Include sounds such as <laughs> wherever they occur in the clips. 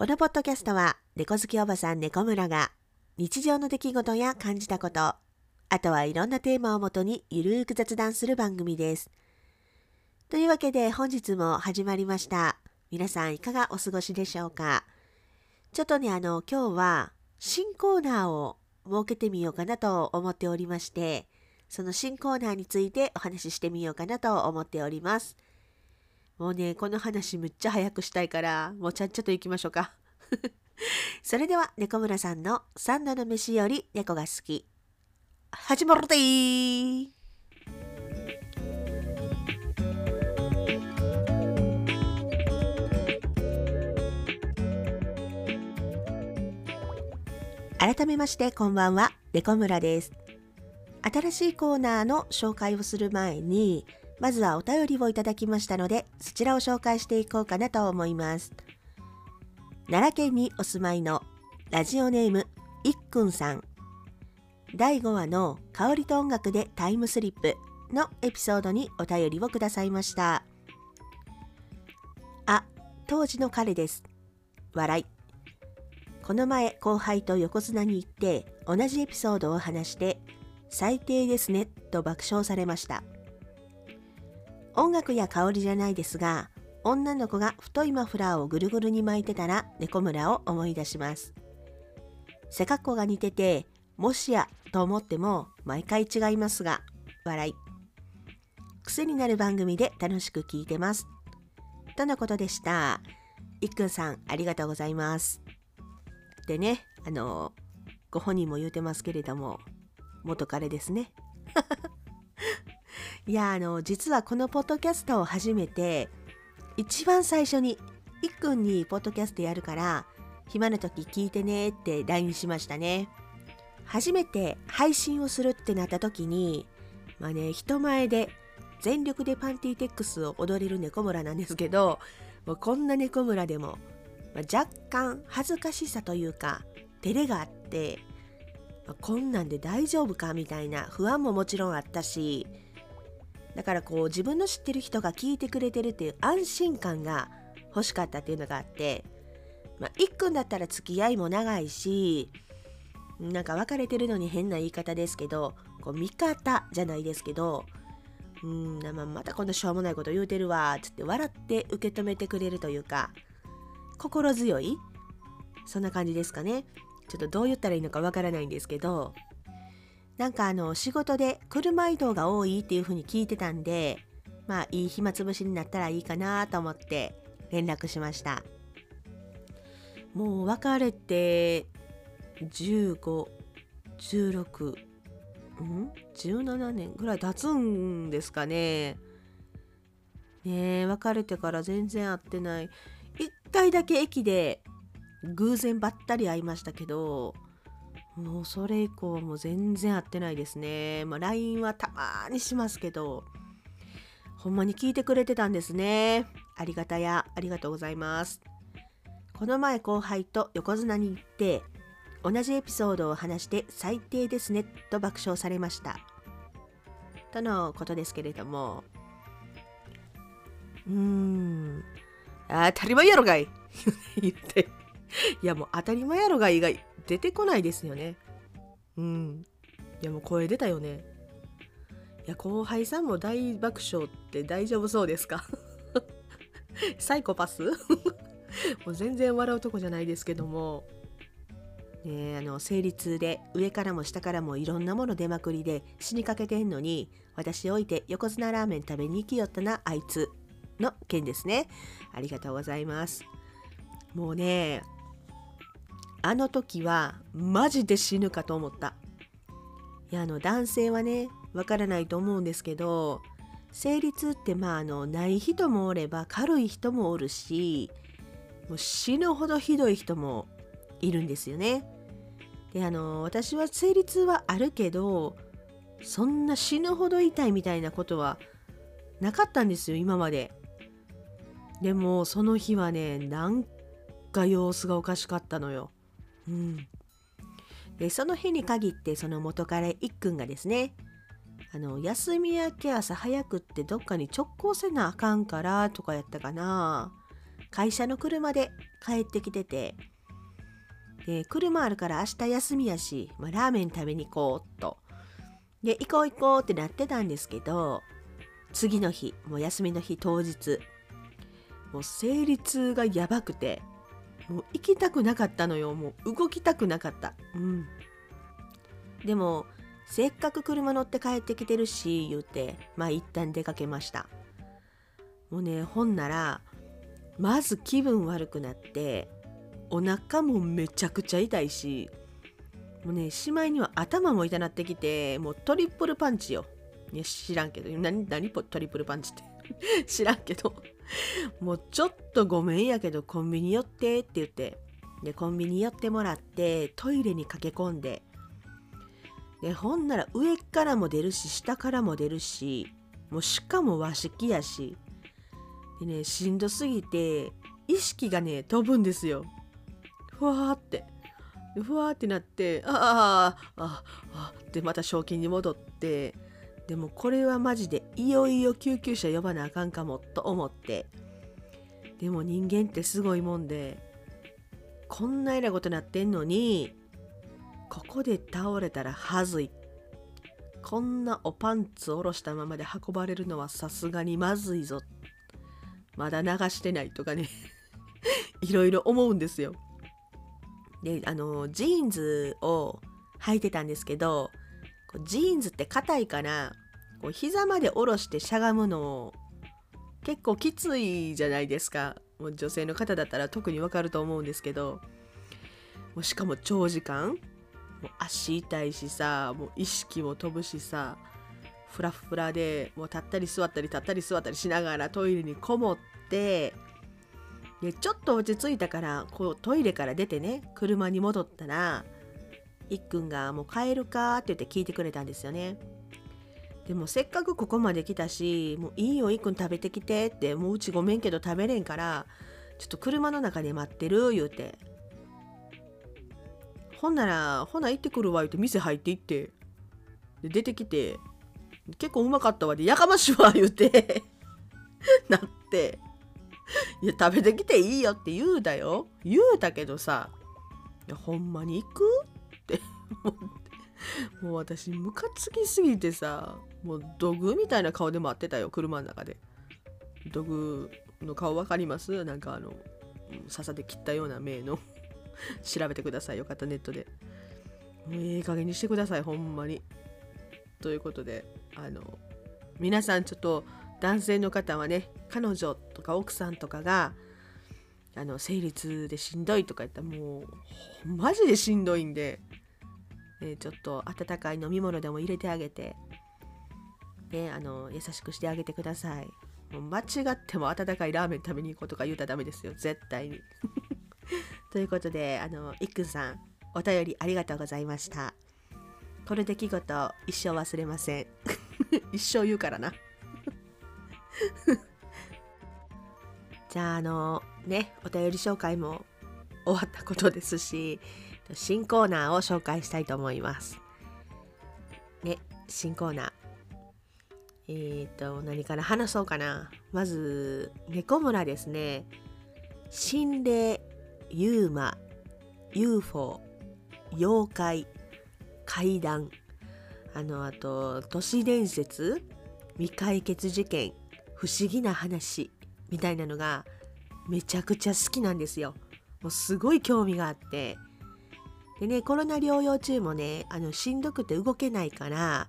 このポッドキャストは猫好きおばさん猫村が日常の出来事や感じたこと、あとはいろんなテーマをもとにゆるーく雑談する番組です。というわけで本日も始まりました。皆さんいかがお過ごしでしょうか？ちょっとね、あの、今日は新コーナーを設けてみようかなと思っておりまして、その新コーナーについてお話ししてみようかなと思っております。もうね、この話むっちゃ早くしたいから、もうちゃっちゃと行きましょうか。<laughs> それでは、猫村さんの三度の飯より猫が好き。始まるでー改めましてこんばんは、猫村です。新しいコーナーの紹介をする前に、まずはお便りをいただきましたので、そちらを紹介していこうかなと思います。奈良県にお住まいのラジオネームいっくんさん。第5話の香りと音楽でタイムスリップのエピソードにお便りをくださいました。あ、当時の彼です。笑い。この前後輩と横綱に行って同じエピソードを話して最低ですねと爆笑されました。音楽や香りじゃないですが女の子が太いマフラーをぐるぐるに巻いてたら猫村を思い出します。背格好が似ててもしやと思っても毎回違いますが笑い。癖になる番組で楽しく聞いてます。とのことでした。いっくんさんありがとうございます。でね、あの、ご本人も言うてますけれども、元彼ですね。いや、あの、実はこのポッドキャストを始めて、一番最初に、いっくんにポッドキャストやるから、暇な時聞いてねって LINE しましたね。初めて配信をするってなった時に、まあね、人前で全力でパンティーテックスを踊れる猫村なんですけど、もうこんな猫村でもまあ、若干恥ずかしさというか照れがあって、まあこんなんで大丈夫かみたいな不安ももちろんあったしだからこう自分の知ってる人が聞いてくれてるっていう安心感が欲しかったっていうのがあって、まあ、一君だったら付き合いも長いしなんか別れてるのに変な言い方ですけどこう味方じゃないですけどうんまあまたこんなしょうもないこと言うてるわっつって笑って受け止めてくれるというか心強い？そんな感じですかね。ちょっとどう言ったらいいのかわからないんですけどなんかあの仕事で車移動が多いっていう風に聞いてたんでまあいい暇つぶしになったらいいかなと思って連絡しました。もう別れて1516ん？17年ぐらい経つんですかね。ねえ別れてから全然会ってない。一回だけ駅で偶然ばったり会いましたけどもうそれ以降も全然会ってないですね。まあ、LINE はたまにしますけどほんまに聞いてくれてたんですね。ありがたやありがとうございます。この前後輩と横綱に行って同じエピソードを話して最低ですねと爆笑されました。とのことですけれどもうーん当たり前やろがい <laughs> 言って。いやもう当たり前やろがいが出てこないですよね。うん。いやもう声出たよね。いや後輩さんも大爆笑って大丈夫そうですか？<laughs> サイコパス？<laughs> もう全然笑うとこじゃないですけども。ねえあの生理痛で上からも下からもいろんなもの出まくりで死にかけてんのに私置いて横綱ラーメン食べに行きよったなあいつの件ですねありがとうございますもうねあの時はマジで死ぬかと思った。いやあの男性はねわからないと思うんですけど生理痛ってまああのない人もおれば軽い人もおるしもう死ぬほどひどい人もいるんですよね。であの私は生理痛はあるけどそんな死ぬほど痛いみたいなことはなかったんですよ今まで。でもその日はねなんか様子がおかしかったのよ。うん。でその日に限ってその元彼いっくんがですねあの休み明け朝早くってどっかに直行せなあかんからとかやったかな。会社の車で帰ってきてて。で車あるから明日休みやし、まあ、ラーメン食べに行こうと。で行こう行こうってなってたんですけど次の日もう休みの日当日もう生理痛がやばくて。もう行きたくなかったのよ。もう動きたくなかった。うん。でもせっかく車乗って帰ってきてるし言うてまあ一旦出かけました。もうねほんならまず気分悪くなってお腹もめちゃくちゃ痛いしもうねしまいには頭も痛なってきてもうトリプルパンチよ。いや知らんけど。何何トリプルパンチって。<laughs> 知らんけど。もうちょっとごめんやけどコンビニ寄ってって言って。でコンビニ寄ってもらってトイレに駆け込んで。でほんなら上からも出るし下からも出るしもうしかも和式やし。でねしんどすぎて意識がね飛ぶんですよ。ふわーって。ふわーってなってああああってまた賞金に戻ってでもこれはマジでいよいよ救急車呼ばなあかんかもと思って。でも人間ってすごいもんでこんなえらいことなってんのにここで倒れたらはずい。こんなおパンツ下ろしたままで運ばれるのはさすがにまずいぞ。まだ流してないとかね。<laughs> いろいろ思うんですよ。であのジーンズを履いてたんですけどジーンズって硬いからこう膝まで下ろしてしゃがむの結構きついじゃないですかもう女性の方だったら特にわかると思うんですけどもうしかも長時間もう足痛いしさもう意識も飛ぶしさフラフラでもう立ったり座ったり立ったり座ったりしながらトイレにこもってでちょっと落ち着いたからこうトイレから出てね車に戻ったらいっくんが「もう帰るか?」って言って聞いてくれたんですよね。でもせっかくここまで来たし「もういいよいっくん食べてきて」って「もううちごめんけど食べれんからちょっと車の中で待ってる」言うて。ほんなら「ほな行ってくるわ」言うて店入って行って。で出てきて「結構うまかったわ」で「やかましいわ」言うて。<laughs> なって。いや食べてきていいよって言うたよ。言うたけどさいやほんまに行く？って思って。もう私ムカつきすぎてさ。もう土偶みたいな顔で待ってたよ車の中で。土偶の顔分かります？なんかあの笹で切ったような目の。<laughs> 調べてくださいよかったネットで。もうええ加減にしてくださいほんまに。ということであの皆さんちょっと男性の方はね彼女とか奥さんとかがあの生理痛でしんどいとか言ったらもうマジでしんどいんで、えちょっと温かい飲み物でも入れてあげて、ね、あの優しくしてあげてください。もう間違っても温かいラーメン食べに行こうとか言うたらダメですよ。絶対に。<laughs> ということであのいっくんさんお便りありがとうございました。この出来事一生忘れません。<laughs> 一生言うからな。<laughs> じゃああのねお便り紹介も終わったことですし新コーナーを紹介したいと思います。ね新コーナー。えっ、と何から話そうかな。まず猫村ですね。心霊、ユーマ、UFO、妖怪、怪談、あのあと都市伝説、未解決事件、不思議な話みたいなのがめちゃくちゃ好きなんですよ。もうすごい興味があって。でね、コロナ療養中もね、あのしんどくて動けないから、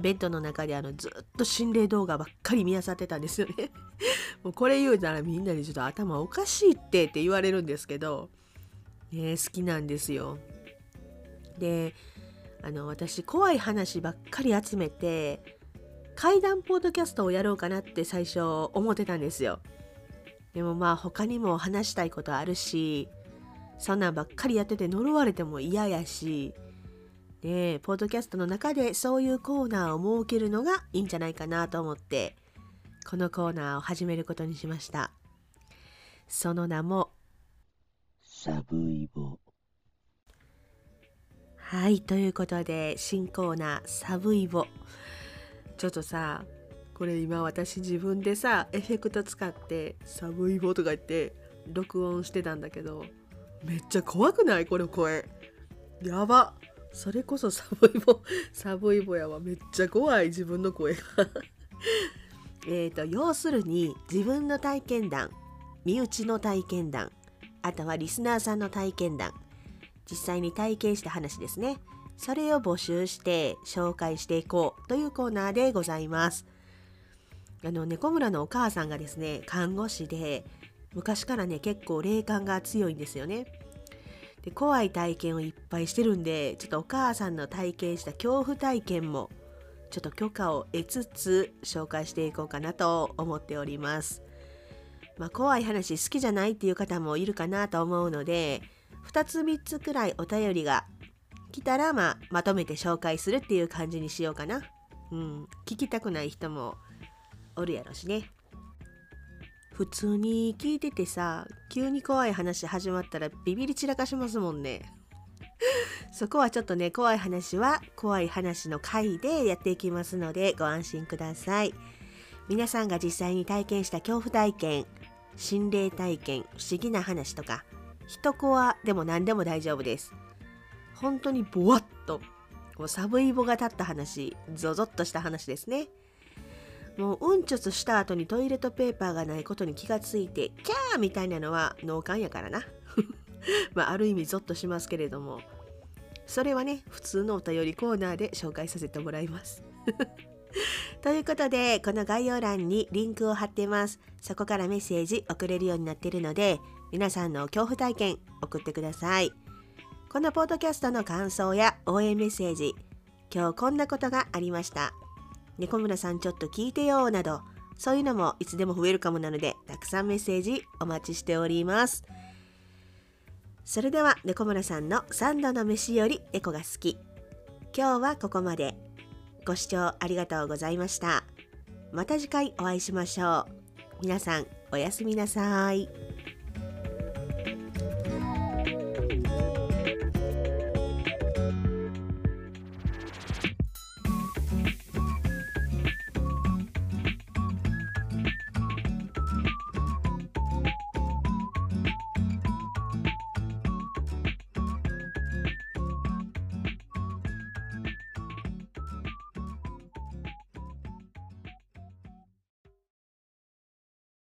ベッドの中であのずっと心霊動画ばっかり見漁ってたんですよね。<laughs> もうこれ言うたらみんなにちょっと頭おかしいってって言われるんですけど、ね、好きなんですよ。で、あの私怖い話ばっかり集めて怪談ポッドキャストをやろうかなって最初思ってたんですよ。でもまあ他にも話したいことあるし、そんなんばっかりやってて呪われても嫌やし、ねポッドキャストの中でそういうコーナーを設けるのがいいんじゃないかなと思って、このコーナーを始めることにしました。その名も、サブイボ。はい、ということで、新コーナー、サブイボ。ちょっとさこれ今私自分でさエフェクト使って寒い棒とか言って録音してたんだけどめっちゃ怖くない？これ声やばそれこそ寒い棒寒い棒やわめっちゃ怖い自分の声が。<laughs> えっと要するに自分の体験談身内の体験談あとはリスナーさんの体験談実際に体験した話ですね。それを募集して紹介していこうというコーナーでございます。あの猫村のお母さんがですね看護師で昔からね結構霊感が強いんですよね。で怖い体験をいっぱいしてるんでちょっとお母さんの体験した恐怖体験もちょっと許可を得つつ紹介していこうかなと思っておりますまあ、怖い話好きじゃないっていう方もいるかなと思うので2つ3つくらいお便りが来たら、まあ、まとめて紹介するっていう感じにしようかな。うん、聞きたくない人もおるやろしね。普通に聞いててさ急に怖い話始まったらビビり散らかしますもんね。<laughs> そこはちょっとね怖い話は怖い話の回でやっていきますのでご安心ください。皆さんが実際に体験した恐怖体験心霊体験不思議な話とか一コアでも何でも大丈夫です本当にボワッとこうサブイボが立った話ゾゾッとした話ですねもううんちょつした後にトイレットペーパーがないことに気がついてキャーみたいなのは脳幹やからな <laughs> まあある意味ゾッとしますけれどもそれはね普通のお便りコーナーで紹介させてもらいます <laughs> ということで、この概要欄にリンクを貼ってます。そこからメッセージ送れるようになっているので、皆さんの恐怖体験送ってください。このポッドキャストの感想や応援メッセージ、今日こんなことがありました。猫村さんちょっと聞いてよなど、そういうのもいつでも増えるかもなので、たくさんメッセージお待ちしております。それでは猫村さんの3度の飯より猫が好き。今日はここまで。ご視聴ありがとうございました。また次回お会いしましょう。皆さんおやすみなさい。